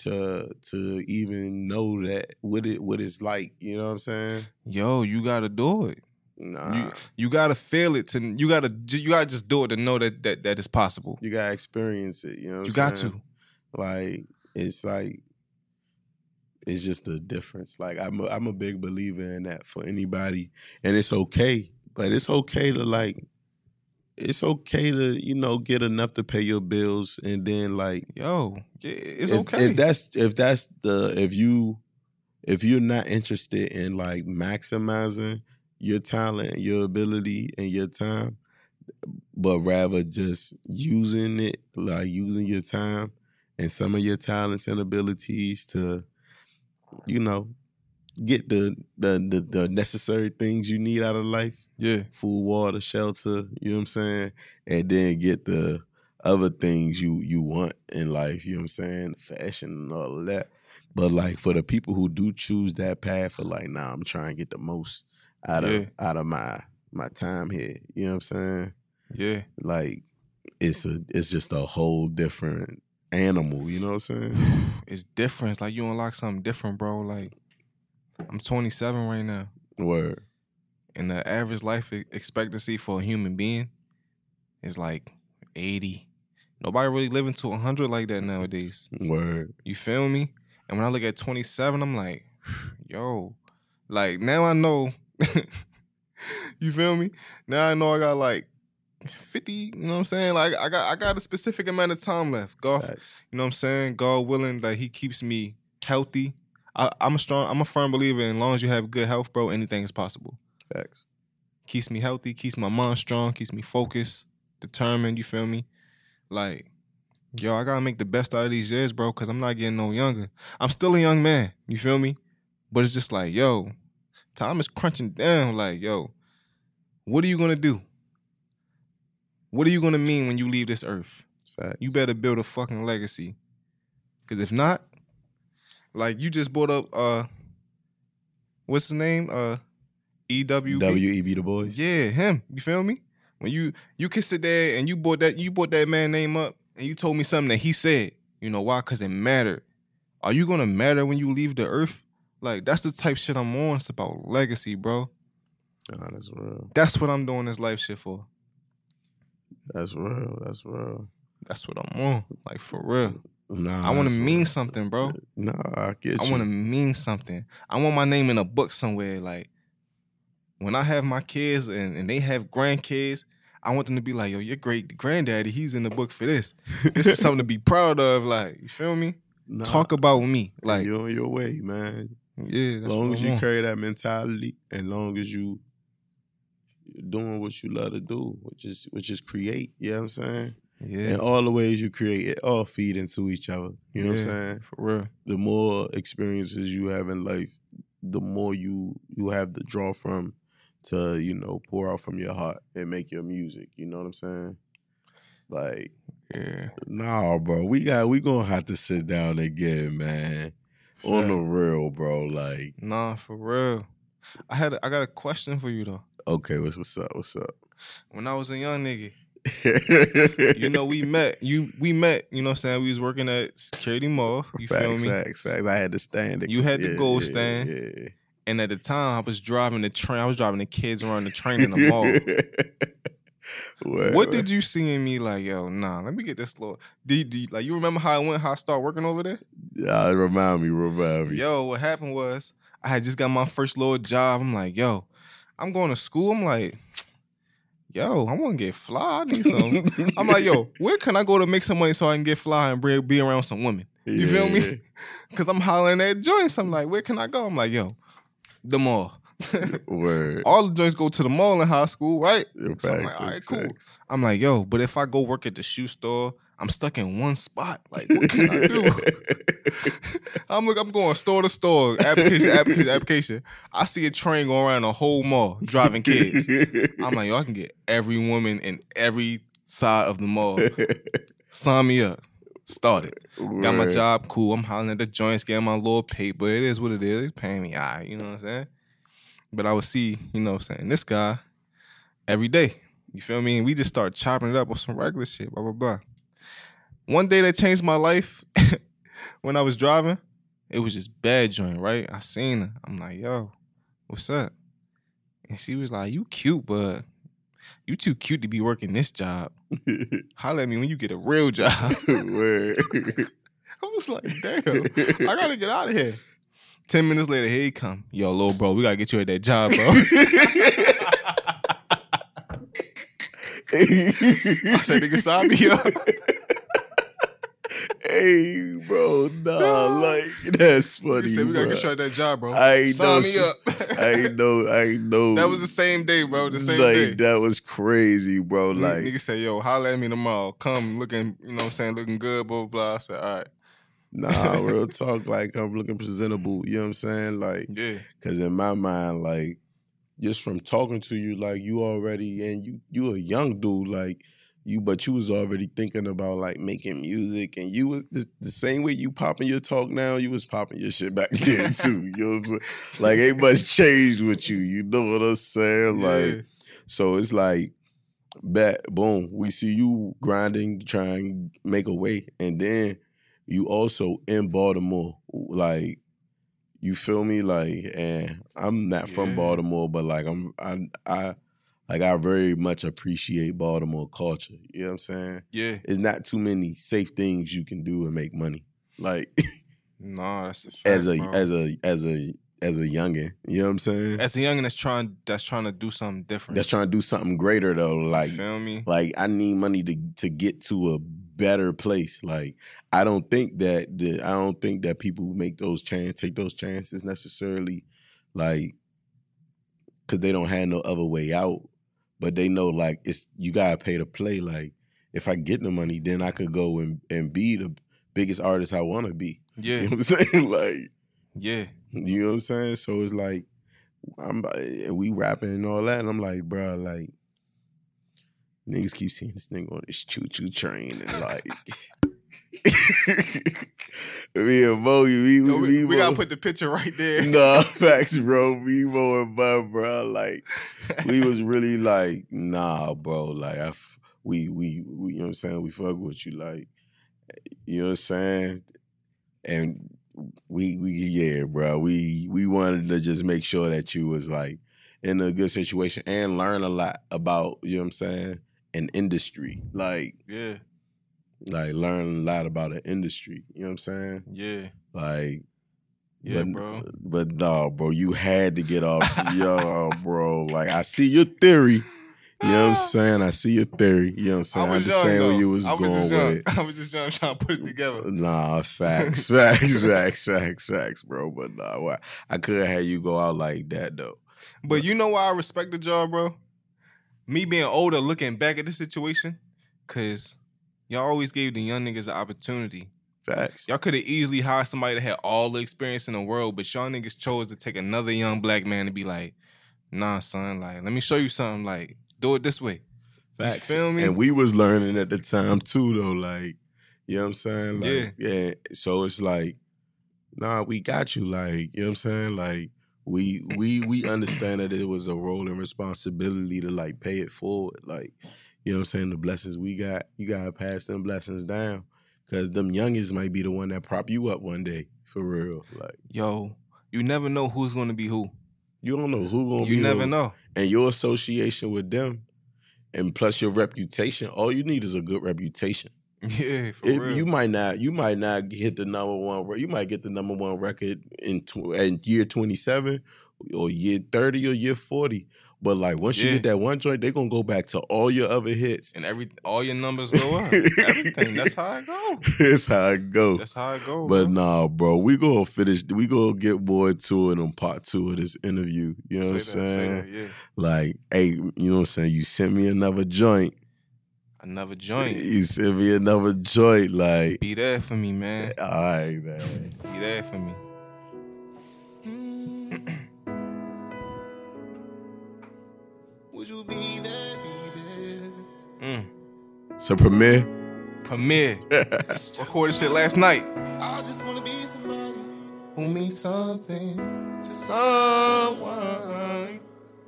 A: to to even know that what it what it's like. You know what I'm saying?
B: Yo, you gotta do it.
A: Nah,
B: You gotta feel it to. You gotta. You gotta just do it to know that that that is possible.
A: you gotta experience it. You know, what
B: You
A: I'm
B: got
A: saying?
B: to.
A: Like it's like it's just the difference. Like I'm a, I'm a big believer in that for anybody, and it's okay. But it's okay to like, it's okay to you know get enough to pay your bills, and then like
B: Yo, it's
A: if,
B: okay.
A: if that's if that's the if you if you're not interested in like maximizing your talent, your ability, and your time, but rather just using it, like using your time and some of your talents and abilities to, you know, get the the the, the necessary things you need out of life
B: yeah,
A: food, water, shelter, you know what I'm saying? And then get the other things you you want in life, you know what I'm saying? Fashion and all of that. But like for the people who do choose that path for like, nah, I'm trying to get the most out of
B: Yeah.
A: out of my my time here. You know what I'm saying?
B: yeah.
A: Like it's a it's just a whole different animal, you know what I'm saying? <sighs>
B: It's different. It's like you unlock something different, bro. Like I'm 27 right now,
A: Word.
B: and the average life expectancy for a human being is like 80. Nobody really living to 100 like that nowadays.
A: Word.
B: You feel me? And when I look at 27, I'm like, <sighs> yo, like now I know. <laughs> you feel me? Now I know I got like 50, you know what I'm saying? Like I got I got a specific amount of time left. God, you know what I'm saying? God willing that he keeps me healthy. I, I'm a strong, I'm a firm believer. In as long as you have good health, bro, anything is possible.
A: Facts.
B: Keeps me healthy, keeps my mind strong, keeps me focused, determined. You feel me? Like, yo, I gotta make the best out of these years, bro, because I'm not getting no younger. I'm still a young man. You feel me? But it's just like, yo, time is crunching down. Like, yo, what are you gonna do? What are you gonna mean when you leave this earth?
A: Facts.
B: You better build a fucking legacy. Cause if not, like you just brought up uh what's his name? Uh EWB.
A: WEB Du Bois.
B: Yeah, him. You feel me? When you you can sit there and you brought that you brought that man name up and you told me something that he said. You know why? Cause it mattered. Are you gonna matter when you leave the earth? Like that's the type shit I'm on. It's about legacy, bro.
A: Nah, that's real.
B: That's what I'm doing this life shit for.
A: That's real. That's real.
B: That's what I'm on. Like for real.
A: Nah,
B: I want to mean something, bro.
A: Nah, I get
B: I
A: you.
B: want to mean something. I want my name in a book somewhere. Like when I have my kids and, and they have grandkids, I want them to be like, yo, your great granddaddy, he's in the book for this. This is something to be proud of. Like, you feel me?
A: Nah,
B: Talk about me. Like,
A: you're on your way, man.
B: yeah,
A: As long as
B: I
A: you
B: want.
A: carry that mentality, and long as you doing what you love to do, which is which is create. You know what I'm saying?
B: Yeah,
A: And all the ways you create, it all feed into each other. You know what I'm saying?
B: for real.
A: The more experiences you have in life, the more you you have to draw from to you know pour out from your heart and make your music. You know what I'm saying? Like
B: Yeah,
A: Nah, bro. We got we gonna have to sit down again, man. On the real, bro. Like,
B: nah, for real. I had a, I got a question for you though.
A: okay, what's what's up? What's up?
B: When I was a young nigga, you know, we met. You we met. You know, what I'm saying we was working at Security Mall. You
A: facts,
B: feel me?
A: Facts, facts. I had to stand it.
B: You had the gold
A: yeah,
B: stand.
A: Yeah.
B: And at the time, I was driving the train. I was driving the kids around the train in the mall. <laughs> What did you see in me? Like, yo, nah, let me get this little. Do do like you remember how I went? How I started working over there?
A: Yeah, remind me, remind me.
B: Yo, what happened was I had just got my first little job. I'm like, yo, I'm going to school. I'm like, yo, I want to get fly. I need some. I'm like, yo, <laughs> where can I go to make some money so I can get fly and be, be around some women? You feel me? <laughs> Cause I'm hollering at joints. I'm like, where can I go? I'm like, yo, the mall. <laughs>
A: Word.
B: All the joints go to the mall in high school, right?
A: Yeah,
B: So I'm like, all right, cool. I'm like, yo, but if I go work at the shoe store, I'm stuck in one spot. Like, what can I do? <laughs> I'm like, I'm going store to store, application, <laughs> application, application. I see a train going around the whole mall driving kids. I'm like, yo, I can get every woman in every side of the mall. Sign me up. Started. Got my job, cool. I'm hollering at the joints, getting my little paper. It is what it is. It's paying me, all right, you know what I'm saying? But I would see, you know what I'm saying, this guy every day. You feel me? And we just start chopping it up with some regular shit, blah, blah, blah. One day that changed my life <laughs> when I was driving, it was just bad joint, right? I seen her. I'm like, yo, what's up? And she was like, you cute, but you too cute to be working this job. <laughs> Holla at me when you get a real job. <laughs> I was like, damn, I gotta get out of here. Ten minutes later, here he come. Yo, little bro, we gotta get you at that job, bro. I said, nigga, sign me up.
A: Hey, bro, nah, <laughs> like that's funny.
B: He said, we gotta
A: bro.
B: get you at that job, bro.
A: I ain't
B: sign
A: know
B: me up. <laughs>
A: I ain't know, I ain't know.
B: that was the same day, bro. The same
A: like
B: day.
A: that was crazy, bro.
B: Like, nigga said, yo, holla at me tomorrow. Come looking, you know what I'm saying, looking good, blah, blah, blah. I said, all right.
A: nah, <laughs> real talk. Like, I'm looking presentable. You know what I'm saying? Like,
B: Yeah.
A: Cause in my mind, like just from talking to you, like you already and you you a young dude, like you, but you was already thinking about like making music, and you was the, the same way you popping your talk now, you was popping your shit back <laughs> then too. You know what I'm saying? Like ain't much changed with you. You know what I'm saying?
B: Yeah.
A: Like so, it's like. Bet, boom. We see you grinding, trying to make a way, and then you also in Baltimore, like you feel me? Like, and I'm not from Baltimore, but like I'm, I, I, like I very much appreciate Baltimore culture. You know what I'm saying?
B: yeah.
A: It's not too many safe things you can do and make money. Like <laughs>
B: Nah, that's a <laughs> fact,
A: as a
B: bro.
A: as a as a as a youngin, you know what I'm saying?
B: as a youngin' that's trying that's trying to do something different.
A: That's trying to do something greater though. Like
B: you feel me?
A: like I need money to to get to a better place. Like I don't think that the I don't think that people who make those chances take those chances necessarily like because they don't have no other way out. But they know like it's you gotta pay to play. Like if I get the money, then I could go and, and be the biggest artist I wanna be. <laughs>
B: Yeah,
A: You know what I'm saying? Like
B: yeah,
A: you know what I'm saying? So it's like I'm eh, we rapping and all that, and I'm like, bro, like niggas keep seeing this nigga on this choo choo train and like <laughs> <laughs> me and Mo, we, we,
B: Yo, we,
A: we,
B: gotta put the picture right there. <laughs>
A: Nah, facts, bro. Me, Mo, and Bub, bro. Like, we was <laughs> really like, nah, bro. Like, I, we, we, we, you know what I'm saying? We fuck with you, like, you know what I'm saying? And we, we, yeah, bro. We, we wanted to just make sure that you was like in a good situation and learn a lot about, you know what I'm saying? An industry, like,
B: yeah,
A: like learn a lot about an industry. You know what I'm saying?
B: yeah,
A: Like,
B: yeah,
A: but,
B: bro.
A: But no, bro, you had to get off. <laughs> yo, bro. Like I see your theory. You know what I'm <sighs> saying? I see your theory. You know what I'm saying? I,
B: young,
A: understand where you was
B: was
A: going with it. <laughs>
B: I was just young trying to put it together.
A: Nah, facts, <laughs> facts, facts, facts, facts, bro. But nah, why- I could have had you go out like that though.
B: But you know why I respect the job, bro? Me being older, looking back at the situation, cause y'all always gave the young niggas an opportunity.
A: Facts.
B: Y'all could have easily hired somebody that had all the experience in the world, but y'all niggas chose to take another young black man to be like, nah, son, like, let me show you something. Like, do it this way.
A: Facts.
B: feel me?
A: And we was learning at the time too, though. Like, you know what I'm saying? Like, yeah. So it's like, nah, we got you. Like, you know what I'm saying? Like, we we we understand that it was a role and responsibility to like pay it forward. Like, you know what I'm saying? The blessings we got, you gotta pass them blessings down. Cause them youngest might be the one that prop you up one day. For real. Like,
B: Yo, you never know who's gonna be who.
A: you don't know who gonna be
B: You never
A: who.
B: know.
A: and your association with them, and plus your reputation, all you need is a good reputation. <laughs>
B: Yeah, for
A: It-
B: real.
A: you might not, you might not hit the number one. You might get the number one record in tw- in year twenty seven, or year thirty, or year forty. But like once you
B: Yeah.
A: get that one joint, they're gonna go back to all your other hits.
B: and every all your numbers go up. <laughs> Everything. That's how it go. <laughs>
A: That's how it go.
B: That's how it go.
A: But
B: bro.
A: nah, bro, we gonna finish. We gonna get boy to it on part two of this interview. You know what I'm
B: Say that, say
A: saying?
B: that, yeah.
A: Like, hey, you know what I'm saying? You sent me another joint.
B: Another joint.
A: You sent me another joint, like,
B: Be there for me, man.
A: all right, man.
B: Be there for me. <clears throat>
C: Would you be there, be there?
B: Mm.
A: So premiere.
B: Premiere. <laughs> Recorded shit last night.
C: I just wanna be somebody
B: Who means something?
C: to someone.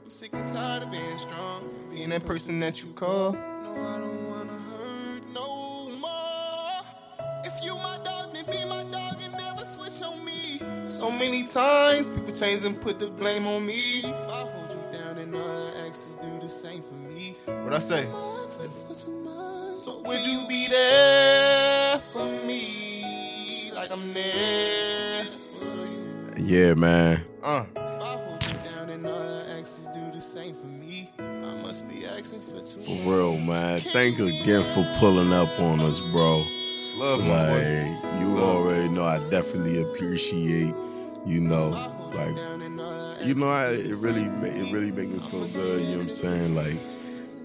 C: I'm sick and tired of being strong.
B: Being that person that you call.
C: No, I don't wanna hurt no more. If you my dog, then be my dog and never switch on me.
B: So many times people change and put the blame on me.
C: If I hold you down, then all the exes do the same for me.
B: What I say?
C: Asking for too much. So
B: Would you be there for me? Like I'm there for you.
A: yeah, man.
B: Uh.
C: If I hold you down, then all the exes do the same for me. I must be asking for too
A: For real, man. Thank you again for pulling up on us, bro.
B: Love my
A: Like, you already know I definitely appreciate, you know,
C: If I hold
A: like
C: you down, then all the
A: you know, I, it really,
C: same
A: it really make me feel good. You know what I'm saying? Like,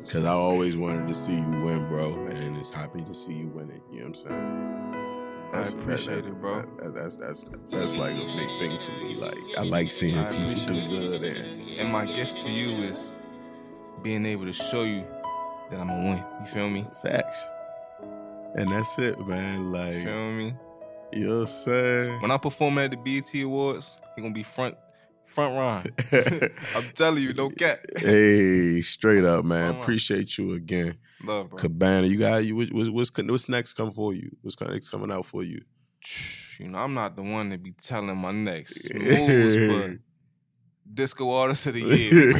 A: cause I always wanted to see you win, bro, and it's happy to see you win it. You know what I'm saying?
B: I appreciate it, bro.
A: that- that's that's that's like a big thing for me. Like, I like seeing
B: I
A: people do good, and
B: And my gift to you is being able to show you that I'm gonna win. You feel me?
A: facts. And that's it, man.
B: Like, You
A: Like,
B: feel me?
A: You know what I'm saying?
B: When I perform at the BET Awards, you're gonna be front front line. <laughs> I'm telling you, no cap.
A: hey, straight up, man.
B: Front line.
A: Appreciate you again.
B: Love, bro.
A: Cabanaa, you got you. What's, what's what's next come for you? What's next coming out for you?
B: You know, I'm not the one to be telling my next <laughs> moves, but disco artist of the <laughs> year.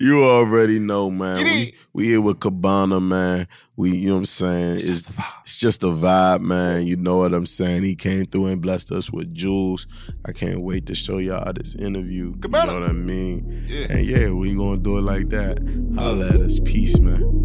A: you already know, man. We we here with Cabanaa, man. We, you know what I'm saying?
B: It's
A: It's,
B: just a vibe.
A: it's just a vibe, man. You know what I'm saying? He came through and blessed us with jewels. I can't wait to show y'all this interview.
B: Cabanaa.
A: You know what I mean?
B: Yeah.
A: And yeah, we gonna do it like that. Holla at us. Peace, man.